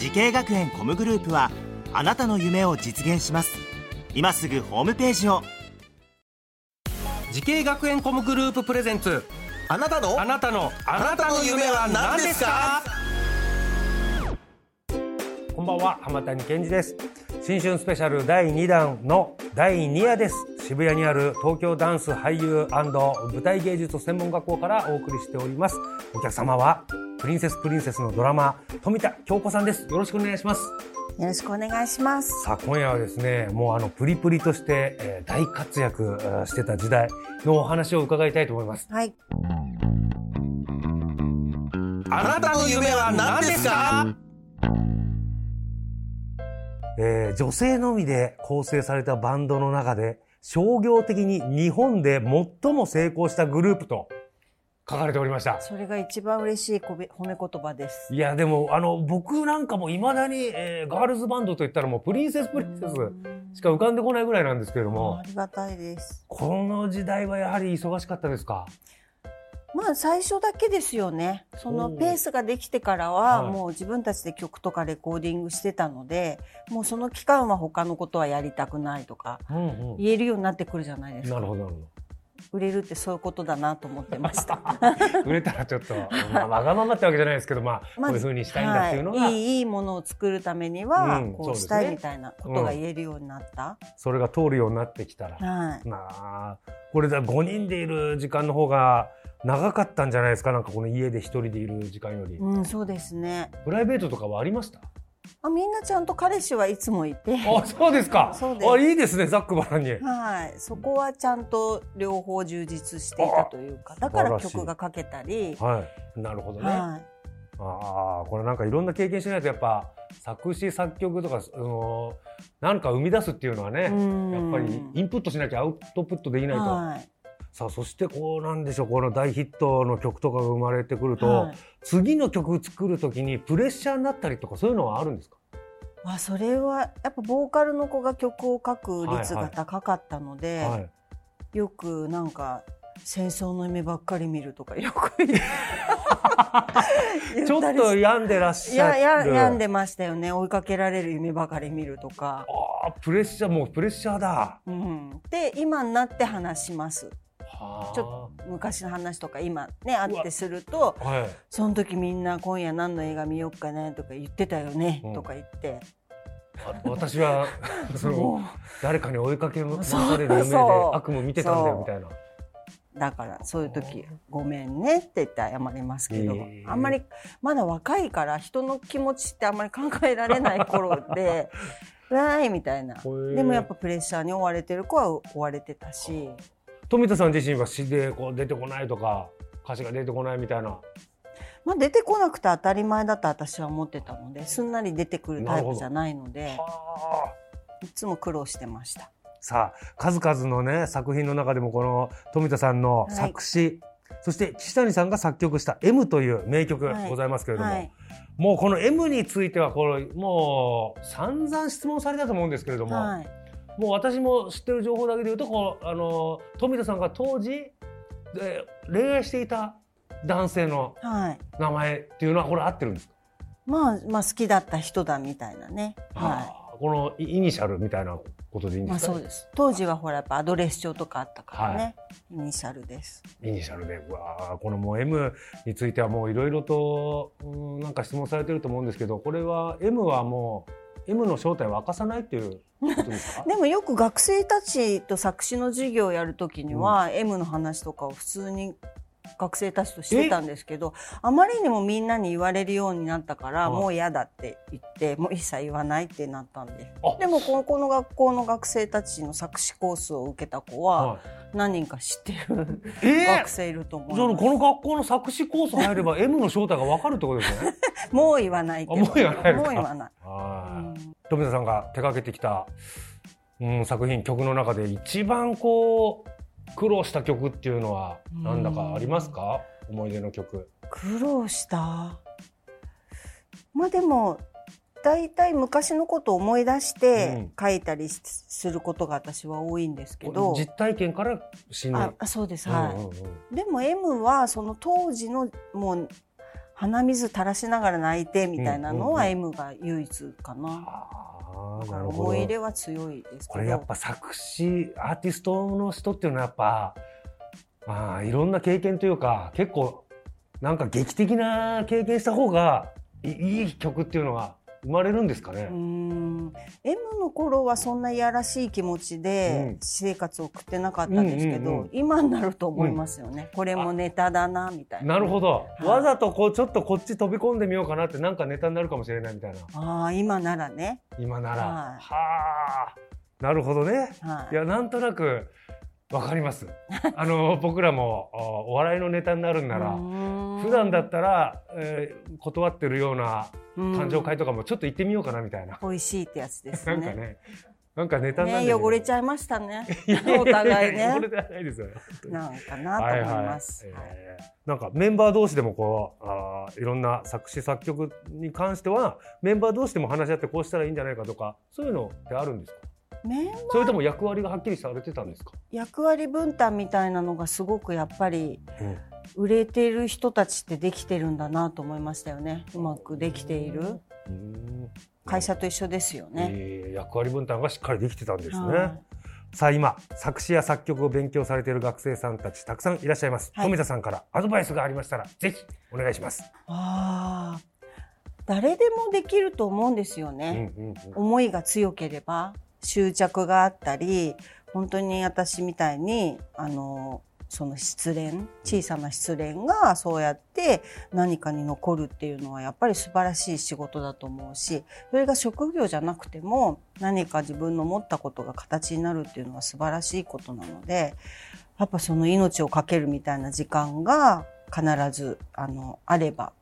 滋慶学園 COMグループはあなたの夢を実現します。今すぐホームページを。滋慶学園 COMグループプレゼンツ。あなたの？あなたの？あなたの夢は何ですか？こんばんは。浜谷健司です。新春スペシャル第2弾の第2夜です。渋谷にある東京ダンス俳優舞台芸術専門学校からお送りしております。お客様はプリンセスプリンセスのドラマ富田京子さんですよろしくお願いしますよろしくお願いします。さあ今夜はですねもうあのプリプリとして、えー大活躍えーしてた時代のお話を伺いたいと思いますはい。あなたの夢は何ですか？えー女性のみで構成されたバンドの中で商業的に日本で最も成功したグループと書かれておりました。それが一番嬉しい褒め言葉です。いやでもあの僕なんかもいまだに、えーガールズバンドといったらもうプリンセスプリンセスしか浮かんでこないぐらいなんですけれどもありがたいです。この時代はやはり忙しかったですか？まあ最初だけですよね。そのペースができてからははいもう自分たちで曲とかレコーディングしてたので、もうその期間は他のことはやりたくないとか言えるようになってくるじゃないですか。なるほどなるほ売れるってそういうことだなと思ってました。ど 売れたらちょっと、まあ、わがままってわけじゃないですけどまあこういうふうにしたいんだっていうのが、はい、いいものを作るためには、うんこそうしたいみたいなことが言えるようになった。それが通るようになってきたら、はい。まあこれだ5人でいる時間の方が長かったんじゃないですか？なんかこの家で一人でいる時間より、うん、そうですね。プライベートとかはありました？あみんなちゃんと彼氏はいつもいて。あそうですか。そうです。あいいですねざっくばらんに。はい、そこはちゃんと両方充実していたというか、だから曲が書けたり、はい。なるほどね、はああこれなんかいろんな経験しないとやっぱ作詞作曲とかそのなんか生み出すっていうのはねやっぱりインプットしなきゃアウトプットできないと、はいさあそしてこうなんでしょうこの大ヒットの曲とかが生まれてくると、はい。次の曲作る時にプレッシャーになったりとかそういうのはあるんですか？あそれはやっぱボーカルの子が曲を書く率が高かったので、はいよくなんか戦争の夢ばっかり見るとかよく ちょっと病んでらっしいゃる。やや病んでましたよね。追いかけられる夢ばかり見るとか、ああプレッシャーもうプレッシャーだ。うん、で今になって話します。はあちょっ昔の話とか今ねあってするとはい。その時みんな今夜何の映画見よっかねとか言ってたよね、うん。とか言って。あ私は そもの誰かに追いかけ回される夢で悪夢見てたんだよみたいな。だからそういう時「ごめんね」って言って謝りますけど、へえ。あんまりまだ若いから人の気持ちってあんまり考えられない頃で「わーい」みたいな。へえ。でもやっぱプレッシャーに追われてる子は追われてたし富田さん自身は詩でこう出てこないとか歌詞が出てこないみたいな。まあ出てこなくて当たり前だと私は思ってたのですんなり出てくるタイプじゃないのではあ。いつも苦労してました。さあ数々のね作品の中でもこの富田さんの作詞、そして岸谷さんが作曲した「M」という名曲はいございますけれども、はい。もうこの「M」についてはこれもう散々質問されたと思うんですけれども、はいもう私も知ってる情報だけで言うとこうあの富田さんが当時で恋愛していた男性のはい名前っていうのはこれ合ってるんですか、まあ、まあ好きだった人だみたいなね。はあこのイイニシャルみたいなことでいいんい。ですか、まあそうです。当時はほらやっぱアドレス帳とかあったからね。イニシャルです。イニシャルでうわーこのもう M についてはもういろいろとうんなんか質問されてると思うんですけどこれは M はもう M の正体を明かさないっていう でもよく学生たちと作詞の授業をやるときには、M の話とかを普通に学生たちとしてたんですけどあまりにもみんなに言われるようになったからはい。もう嫌だって言ってもう一切言わないってなったんで。あ。でもここの学校の学生たちの作詞コースを受けた子ははい。何人か知ってるえー！学生いると思いじゃあますこの学校の作詞コース入れば M の正体がわかるってことですね？もう言わないけど。あもう言わない富田さんが手掛けてきた、うん、作品曲の中で一番こう苦労した曲っていうのはなんだかありますか？思い出の曲。苦労した？まあでも大体昔のことを思い出して書いたりしすることが私は多いんですけど、実体験からあそうです。はい、うんうん。うんでも M はその当時のもう鼻水垂らしながら泣いてみたいなのはうん M が唯一かな。思い入れは強いですけど。これやっぱ作詞アーティストの人っていうのはやっぱまあいろんな経験というか結構なんか劇的な経験した方がいいい曲っていうのが生まれるんですかね？うー。ん。M の頃はそんないやらしい気持ちでうん。私生活を送ってなかったんですけど、うんうんうん。今になると思いますよね、これもネタだなみたいな。なるほど、い。わざとこうちょっとこっち飛び込んでみようかなってなんかネタになるかもしれないみたいな。ああ今ならね。今なら。はい。はあ。なるほどね。はい。いやなんとなくわかります。あの僕らもあお笑いのネタになるんなら普普段だったら、えー断ってるような誕生会会とかもちょっと行ってみようかなみたいな、美味しいってやつですね。なんかね。なんかネタねだけど汚れちゃいましたね。お互いね。汚れてはないですよ。ねなんかなと思います、はい。はい。えーなんかメンバー同士でもこうあーいろんな作詞作曲に関してはメンバー同士でも話し合ってこうしたらいいんじゃないかとかそういうのってあるんですか？それとも役割がはっきりされてたんですか、役割分担みたいなのがすごくやっぱりうん。売れている人たちってできてるんだなと思いましたよね。うまくできている。うん。会社と一緒ですよね、えー役割分担がしっかりできてたんですね。はさあ今作詞や作曲を勉強されている学生さんたちたくさんいらっしゃいます、はい。富田さんからアドバイスがありましたらぜひお願いします、ああ誰でもできると思うんですようんね、うんうん。思いが強ければ執着があったり本当に私みたいにあのその失恋小さな失恋がそうやって何かに残るっていうのはやっぱり素晴らしい仕事だと思うしそれが職業じゃなくても何か自分の持ったことが形になるっていうのは素晴らしいことなのでやっぱその命を懸けるみたいな時間が必ずあのあれば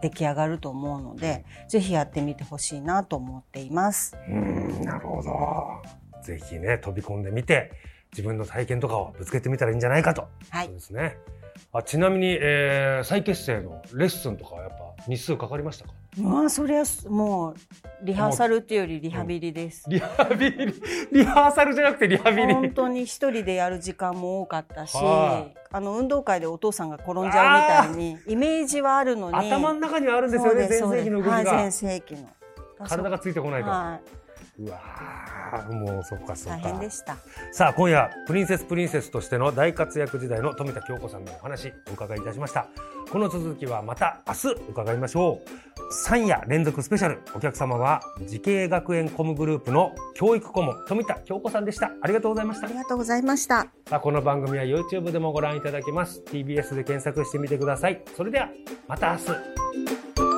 出来上がると思うのでぜひやってみてほしいなと思っています。うんなるほど。ぜひね飛び込んでみて自分の体験とかをぶつけてみたらいいんじゃないかと、はい。そうですねあちなみに、えー再結成のレッスンとかはやっぱ日数かかりましたか？まあそれはもうリハーサルっていうよりリハビリです。リハビリリハーサルじゃなくてリハビリ。本当に一人でやる時間も多かったし、はあの運動会でお父さんが転んじゃうみたいにイメージはあるのに。頭の中にはあるんですよね全盛期の動きが、はい、全盛期の体がついてこないと、はうわーもうそっかそっか。変でした。さあ今夜プリンセスプリンセスとしての大活躍時代の富田京子さんのお話お伺いいたしました。この続きはまた明日伺いましょう。3夜連続スペシャルお客様は滋慶学園 COMグループの教育顧問富田京子さんでした。ありがとうございました。ありがとうございました。さあこの番組は YouTube でもご覧いただけます。TBS で検索してみてください。それではまた明日